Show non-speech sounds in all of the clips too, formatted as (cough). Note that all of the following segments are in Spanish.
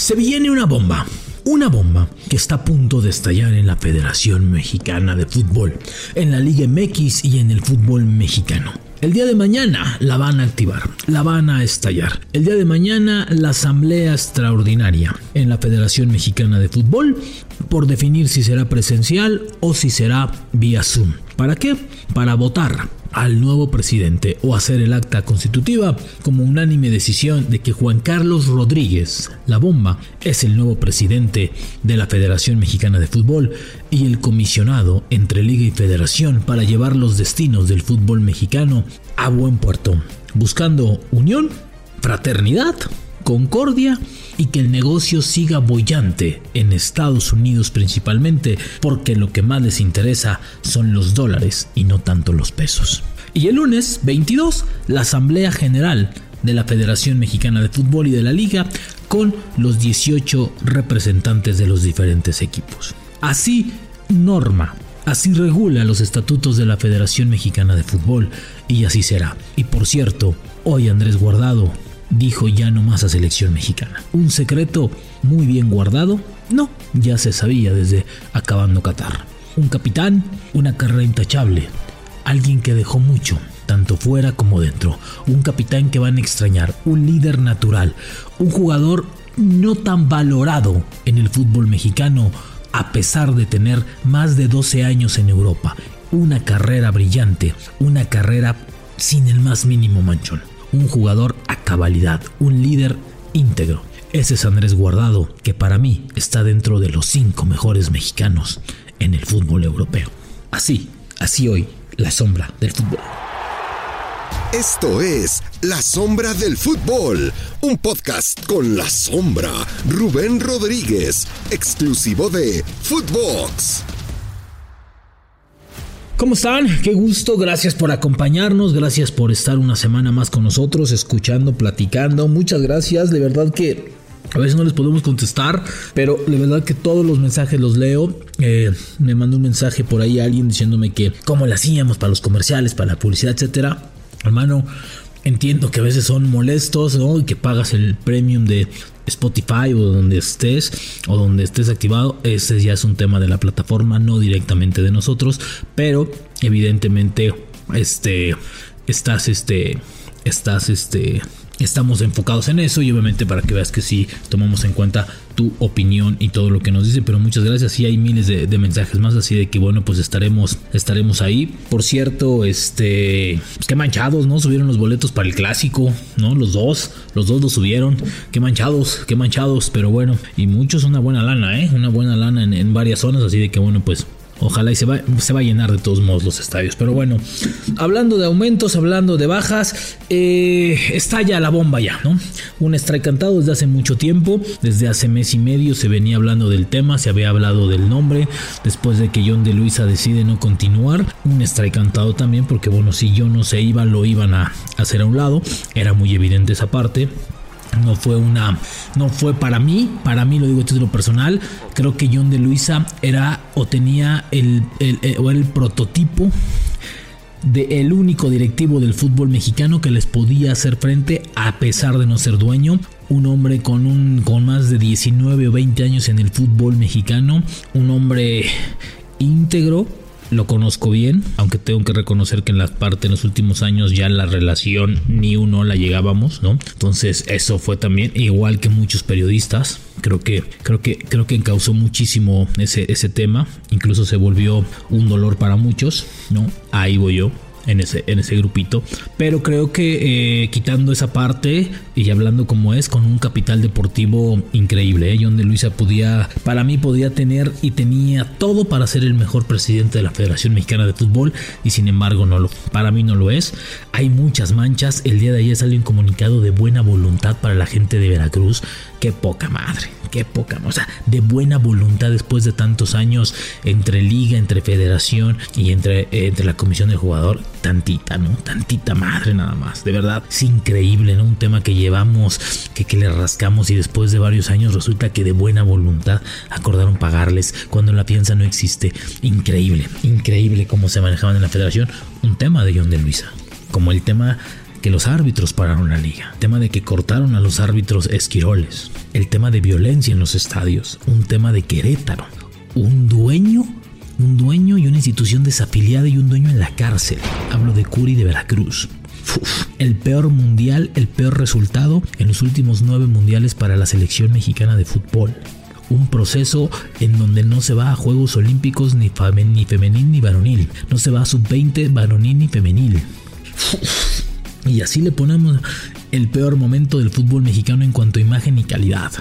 Se viene una bomba. Una bomba que está a punto de estallar en la Federación Mexicana de Fútbol, en la Liga MX y en el fútbol mexicano. El día de mañana la van a activar, la van a estallar. El día de mañana la asamblea extraordinaria en la Federación Mexicana de Fútbol por definir si será presencial o si será vía Zoom. ¿Para qué? Para votar al nuevo presidente o hacer el acta constitutiva como unánime decisión de que Juan Carlos Rodríguez, la bomba, es el nuevo presidente de la Federación Mexicana de Fútbol y el comisionado entre liga y federación para llevar los destinos del fútbol mexicano a buen puerto, buscando unión, fraternidad, concordia y que el negocio siga bollante en Estados Unidos principalmente, porque lo que más les interesa son los dólares y no tanto los pesos. Y el lunes 22, la Asamblea General de la Federación Mexicana de Fútbol y de la Liga con los 18 representantes de los diferentes equipos. Así norma, así regula los estatutos de la Federación Mexicana de Fútbol y así será. Y por cierto, hoy Andrés Guardado dijo ya no más a selección mexicana. ¿Un secreto muy bien guardado? No, ya se sabía desde acabando Qatar. Un capitán, una carrera intachable, alguien que dejó mucho, tanto fuera como dentro, un capitán que van a extrañar, un líder natural, un jugador no tan valorado en el fútbol mexicano a pesar de tener más de 12 años en Europa, una carrera brillante, una carrera sin el más mínimo manchón un jugador a cabalidad, un líder íntegro. Ese es Andrés Guardado, que para mí está dentro de los cinco mejores mexicanos en el fútbol europeo. Así, así hoy, la sombra del fútbol. Esto es La Sombra del Fútbol, un podcast con La Sombra, Rubén Rodríguez, exclusivo de Footbox. ¿Cómo están? Qué gusto, gracias por acompañarnos, gracias por estar una semana más con nosotros, escuchando, platicando. Muchas gracias, de verdad que a veces no les podemos contestar, pero de verdad que todos los mensajes los leo. Eh, me mandó un mensaje por ahí alguien diciéndome que cómo le hacíamos para los comerciales, para la publicidad, etcétera. Hermano, entiendo que a veces son molestos, ¿no? Y que pagas el premium de Spotify o donde estés o donde estés activado, ese ya es un tema de la plataforma, no directamente de nosotros, pero evidentemente este estás este estás este estamos enfocados en eso y obviamente para que veas que sí tomamos en cuenta tu opinión y todo lo que nos dice pero muchas gracias. Y hay miles de, mensajes más así de que bueno pues estaremos estaremos ahí. Por cierto este pues qué manchados no subieron los boletos para el clásico no los dos los dos los subieron. Qué manchados qué manchados pero bueno y muchos una buena lana eh una buena lana en, en varias zonas así de que bueno pues Ojalá y se va, se va a llenar de todos modos los estadios. Pero bueno, hablando de aumentos, hablando de bajas, eh, estalla la bomba ya, ¿no? Un strike cantado desde hace mucho tiempo, desde hace mes y medio se venía hablando del tema, se había hablado del nombre, después de que John de Luisa decide no continuar, un strike cantado también, porque bueno, si yo no se iba, lo iban a hacer a un lado, era muy evidente esa parte no fue una no fue para mí para mí lo digo a título personal creo que John de Luisa era o tenía el, el, el prototipo de el único directivo del fútbol mexicano que les podía hacer frente a pesar de no ser dueño. Un hombre con un con más de 19 o 20 años en el fútbol mexicano un hombre íntegro lo conozco bien, aunque tengo que reconocer que en la parte en los últimos años ya la relación ni uno la llegábamos, ¿no? Entonces eso fue también igual que muchos periodistas. Creo que creo que creo que encausó muchísimo ese ese tema, incluso se volvió un dolor para muchos, ¿no? Ahí voy yo en ese, en ese grupito. Pero creo que eh, quitando esa parte y hablando como es, con un capital deportivo increíble. ¿eh? John de Luisa podía, para mí podía tener y tenía todo para ser el mejor presidente de la Federación Mexicana de Fútbol y sin embargo no lo, para mí no lo es. Hay muchas manchas. El día de ayer salió un comunicado de buena voluntad para la gente de Veracruz. Qué poca madre qué poca, o sea, de buena voluntad después de tantos años entre liga, entre federación y entre, eh, entre la comisión del jugador, tantita, ¿no? Tantita madre nada más, de verdad, es increíble, ¿no? Un tema que llevamos, que, que le rascamos y después de varios años resulta que de buena voluntad acordaron pagarles cuando la fianza no existe. Increíble, increíble cómo se manejaban en la federación. Un tema de John de Luisa, como el tema que los árbitros pararon la liga, tema de que cortaron a los árbitros esquiroles, el tema de violencia en los estadios, un tema de Querétaro, un dueño un dueño y una institución desafiliada y un dueño en la cárcel. Hablo de Curi de Veracruz. el peor mundial, el peor resultado en los últimos nueve mundiales para la selección mexicana de fútbol. Un proceso en donde no se va a Juegos Olímpicos ni, ni femenil ni varonil. No se va a sub-20 varonil ni femenil. Y así le ponemos el peor momento del fútbol mexicano en cuanto a imagen y calidad.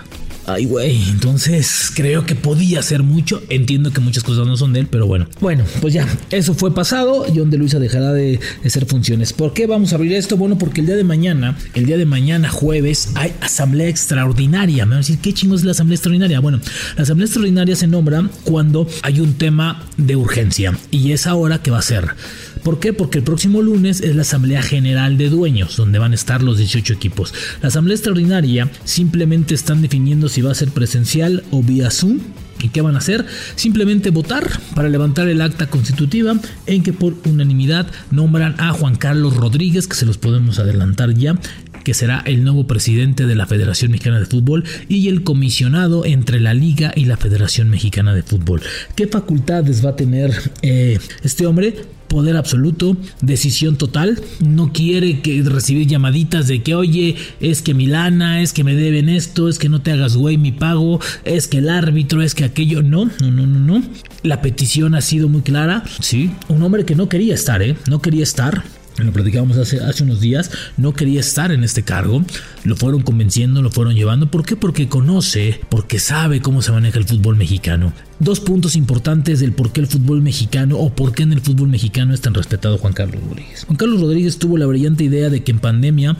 Ay, güey, entonces creo que podía hacer mucho. Entiendo que muchas cosas no son de él, pero bueno. Bueno, pues ya, eso fue pasado. John de Luisa dejará de, hacer funciones. ¿Por qué vamos a abrir esto? Bueno, porque el día de mañana, el día de mañana, jueves, hay asamblea extraordinaria. Me van a decir, ¿qué chingo es la asamblea extraordinaria? Bueno, la asamblea extraordinaria se nombra cuando hay un tema de urgencia. Y es ahora que va a ser. ¿Por qué? Porque el próximo lunes es la Asamblea General de Dueños, donde van a estar los 18 equipos. La Asamblea Extraordinaria simplemente están definiendo si va a ser presencial o vía Zoom. ¿Y qué van a hacer? Simplemente votar para levantar el acta constitutiva en que por unanimidad nombran a Juan Carlos Rodríguez, que se los podemos adelantar ya, que será el nuevo presidente de la Federación Mexicana de Fútbol y el comisionado entre la Liga y la Federación Mexicana de Fútbol. ¿Qué facultades va a tener eh, este hombre? Poder absoluto, decisión total, no quiere que recibir llamaditas de que oye, es que Milana, es que me deben esto, es que no te hagas güey mi pago, es que el árbitro, es que aquello, no, no, no, no, no. La petición ha sido muy clara, sí, un hombre que no quería estar, ¿eh? No quería estar, lo platicábamos hace, hace unos días, no quería estar en este cargo, lo fueron convenciendo, lo fueron llevando. ¿Por qué? Porque conoce, porque sabe cómo se maneja el fútbol mexicano. Dos puntos importantes del por qué el fútbol mexicano o por qué en el fútbol mexicano es tan respetado Juan Carlos Rodríguez. Juan Carlos Rodríguez tuvo la brillante idea de que en pandemia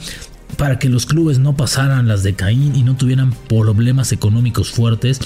para que los clubes no pasaran las de Caín y no tuvieran problemas económicos fuertes,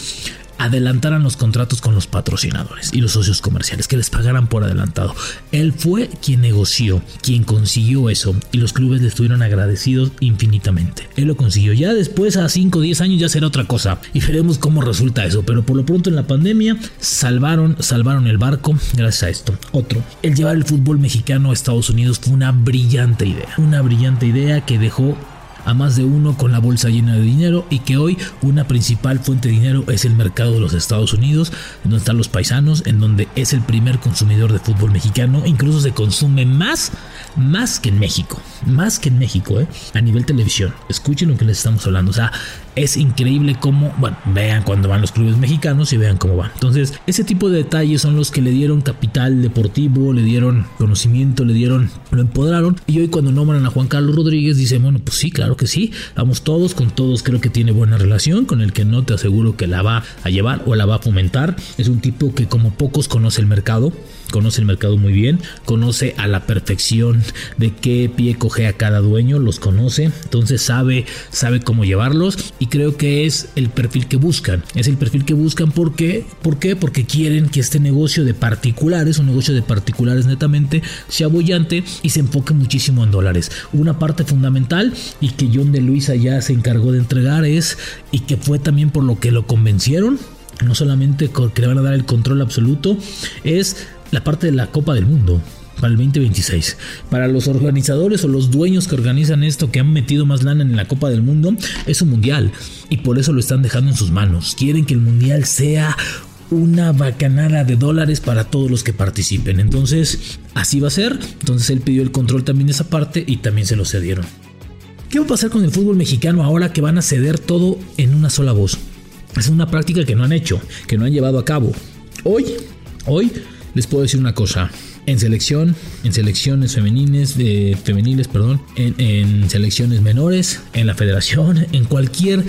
adelantaran los contratos con los patrocinadores y los socios comerciales, que les pagaran por adelantado. Él fue quien negoció, quien consiguió eso y los clubes le estuvieron agradecidos infinitamente. Él lo consiguió. Ya después, a 5 o 10 años, ya será otra cosa y veremos cómo resulta eso. Pero por lo pronto en la pandemia salvaron, salvaron el barco gracias a esto. Otro, el llevar el fútbol mexicano a Estados Unidos fue una brillante idea. Una brillante idea que dejó a más de uno con la bolsa llena de dinero y que hoy una principal fuente de dinero es el mercado de los Estados Unidos, donde están los paisanos, en donde es el primer consumidor de fútbol mexicano, incluso se consume más, más que en México, más que en México, ¿eh? a nivel televisión. Escuchen lo que les estamos hablando, o sea, es increíble cómo, bueno, vean cuando van los clubes mexicanos y vean cómo van. Entonces, ese tipo de detalles son los que le dieron capital deportivo, le dieron conocimiento, le dieron, lo empoderaron. Y hoy cuando nombran a Juan Carlos Rodríguez, dice, bueno, pues sí, que sí, vamos todos, con todos creo que tiene buena relación, con el que no te aseguro que la va a llevar o la va a fomentar. Es un tipo que como pocos conoce el mercado, conoce el mercado muy bien, conoce a la perfección de qué pie coge a cada dueño, los conoce, entonces sabe, sabe cómo llevarlos y creo que es el perfil que buscan. Es el perfil que buscan porque, ¿por qué? Porque quieren que este negocio de particulares, un negocio de particulares netamente, sea bollante y se enfoque muchísimo en dólares. Una parte fundamental y que John de Luisa ya se encargó de entregar es y que fue también por lo que lo convencieron no solamente que le van a dar el control absoluto, es la parte de la Copa del Mundo para el 2026. Para los organizadores o los dueños que organizan esto, que han metido más lana en la Copa del Mundo, es un mundial. Y por eso lo están dejando en sus manos. Quieren que el mundial sea una bacanada de dólares para todos los que participen. Entonces, así va a ser. Entonces él pidió el control también de esa parte y también se lo cedieron. ¿Qué va a pasar con el fútbol mexicano ahora que van a ceder todo en una sola voz? Es una práctica que no han hecho, que no han llevado a cabo. Hoy, hoy les puedo decir una cosa. En selección, en selecciones femeniles, femeniles, perdón, en, selecciones menores, en la federación, (laughs) en cualquier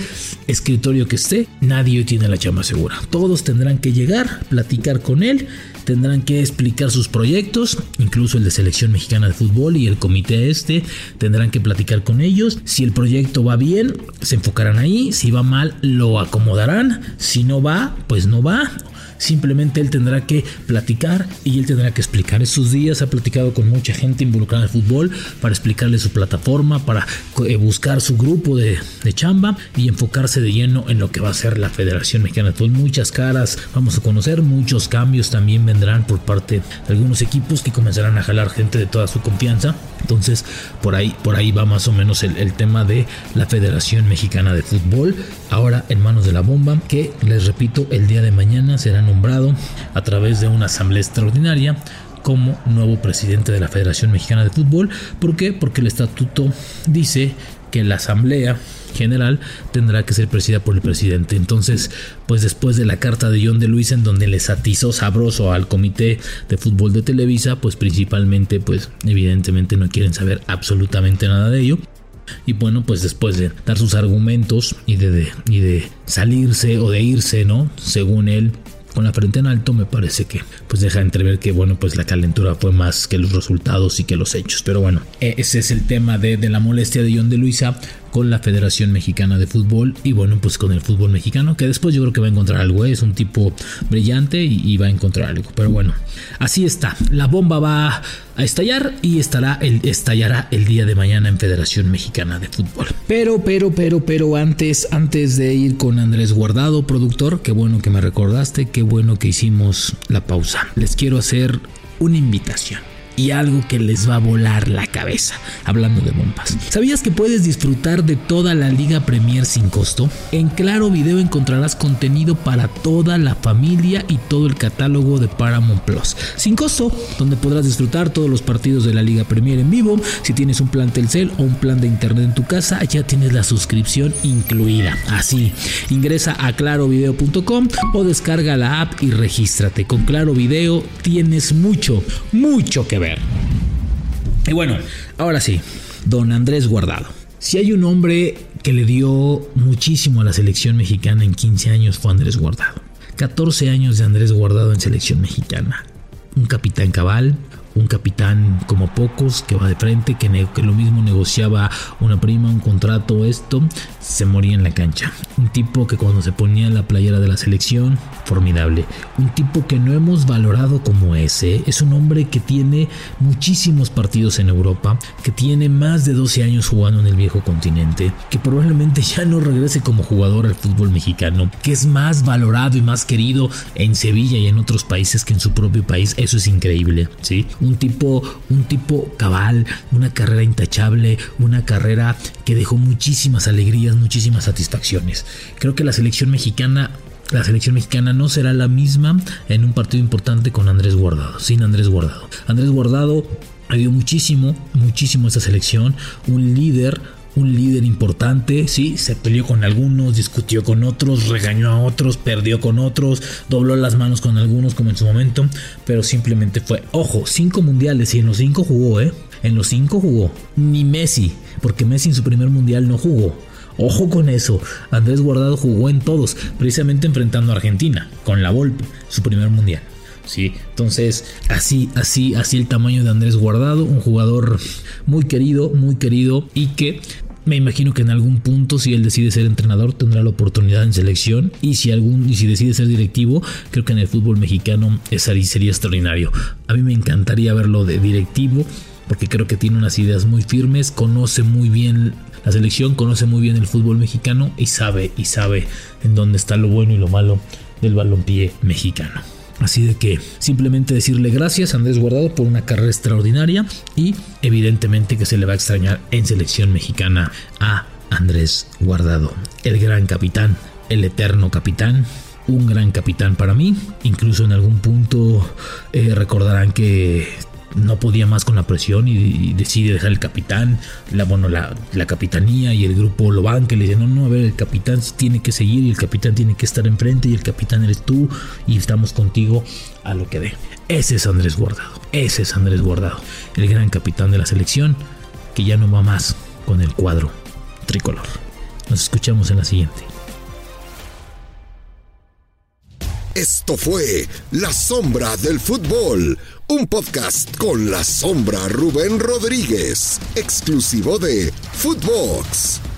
escritorio que esté, nadie tiene la chamba segura. Todos tendrán que llegar, platicar con él, tendrán que explicar sus proyectos, incluso el de selección mexicana de fútbol y el comité este, tendrán que platicar con ellos. Si el proyecto va bien, se enfocarán ahí, si va mal, lo acomodarán, si no va, pues no va Simplemente él tendrá que platicar y él tendrá que explicar. Estos días ha platicado con mucha gente involucrada en el fútbol para explicarle su plataforma, para eh, buscar su grupo de, chamba y enfocarse de lleno en lo que va a ser la Federación Mexicana de Fútbol. Muchas caras vamos a conocer, muchos cambios también vendrán por parte de algunos equipos que comenzarán a jalar gente de toda su confianza. Entonces, por ahí, por ahí va más o menos el, el tema de la Federación Mexicana de Fútbol. Ahora en manos de la bomba, que les repito, el día de mañana será nombrado a través de una asamblea extraordinaria como nuevo presidente de la Federación Mexicana de Fútbol. ¿Por qué? Porque el estatuto dice que la asamblea general tendrá que ser presidida por el presidente. Entonces, pues después de la carta de John de Luis en donde le atizó sabroso al comité de fútbol de Televisa, pues principalmente, pues evidentemente no quieren saber absolutamente nada de ello. Y bueno, pues después de dar sus argumentos y de, y de salirse o de irse, ¿no? Según él, con la frente en alto me parece que pues deja entrever que bueno pues la calentura fue más que los resultados y que los hechos. Pero bueno ese es el tema de, de la molestia de John de Luisa con la Federación Mexicana de Fútbol y bueno, pues con el fútbol mexicano, que después yo creo que va a encontrar algo, ¿eh? es un tipo brillante y, va a encontrar algo. Pero bueno, así está, la bomba va a estallar y estará el, estallará el día de mañana en Federación Mexicana de Fútbol. Pero, pero, pero, pero antes, antes de ir con Andrés Guardado, productor, qué bueno que me recordaste, qué bueno que hicimos la pausa. Les quiero hacer una invitación y algo que les va a volar la cabeza, hablando de bombas. ¿Sabías que puedes disfrutar de toda la Liga Premier sin costo? En Claro Video encontrarás contenido para toda la familia y todo el catálogo de Paramount Plus. Sin costo, donde podrás disfrutar todos los partidos de la Liga Premier en vivo. Si tienes un plan Telcel o un plan de internet en tu casa, ya tienes la suscripción incluida. Así, ingresa a clarovideo.com o descarga la app y regístrate. Con Claro Video tienes mucho, mucho que ver. Y bueno, ahora sí, don Andrés Guardado. Si hay un hombre que le dio muchísimo a la selección mexicana en 15 años fue Andrés Guardado. 14 años de Andrés Guardado en selección mexicana. Un capitán cabal, un capitán como pocos que va de frente, que, lo mismo negociaba una prima, un contrato, esto, se moría en la cancha. Un tipo que cuando se ponía la playera de la selección, formidable. Un tipo que no hemos valorado como ese. Es un hombre que tiene muchísimos partidos en Europa, que tiene más de 12 años jugando en el viejo continente, que probablemente ya no regrese como jugador al fútbol mexicano, que es más valorado y más querido en Sevilla y en otros países que en su propio país. Eso es increíble, ¿sí? Un tipo, un tipo cabal, una carrera intachable, una carrera que dejó muchísimas alegrías, muchísimas satisfacciones. Creo que la selección mexicana la selección mexicana no será la misma en un partido importante con Andrés Guardado, sin Andrés Guardado. Andrés Guardado dio muchísimo, muchísimo a esta selección, un líder, un líder importante, sí, se peleó con algunos, discutió con otros, regañó a otros, perdió con otros, dobló las manos con algunos como en su momento, pero simplemente fue, ojo, cinco mundiales y en los cinco jugó, ¿eh? En los cinco jugó, ni Messi, porque Messi en su primer mundial no jugó. Ojo con eso, Andrés Guardado jugó en todos, precisamente enfrentando a Argentina, con la Volpe, su primer mundial. Sí, entonces así, así, así el tamaño de Andrés Guardado, un jugador muy querido, muy querido y que me imagino que en algún punto, si él decide ser entrenador, tendrá la oportunidad en selección. Y si algún, y si decide ser directivo, creo que en el fútbol mexicano sería extraordinario. A mí me encantaría verlo de directivo, porque creo que tiene unas ideas muy firmes, conoce muy bien la selección, conoce muy bien el fútbol mexicano y sabe, y sabe en dónde está lo bueno y lo malo del balompié mexicano. Así de que simplemente decirle gracias a Andrés Guardado por una carrera extraordinaria y evidentemente que se le va a extrañar en selección mexicana a Andrés Guardado, el gran capitán, el eterno capitán, un gran capitán para mí. Incluso en algún punto eh, recordarán que no podía más con la presión y, decide dejar el capitán, la, bueno, la, capitanía y el grupo lo van que le dicen, no, no, a ver, el capitán tiene que seguir y el capitán tiene que estar enfrente y el capitán eres tú y estamos contigo a lo que dé. Ese es Andrés Guardado, ese es Andrés Guardado, el gran capitán de la selección que ya no va más con el cuadro tricolor. Nos escuchamos en la siguiente. Esto fue La Sombra del Fútbol, un podcast con la sombra Rubén Rodríguez, exclusivo de Footbox.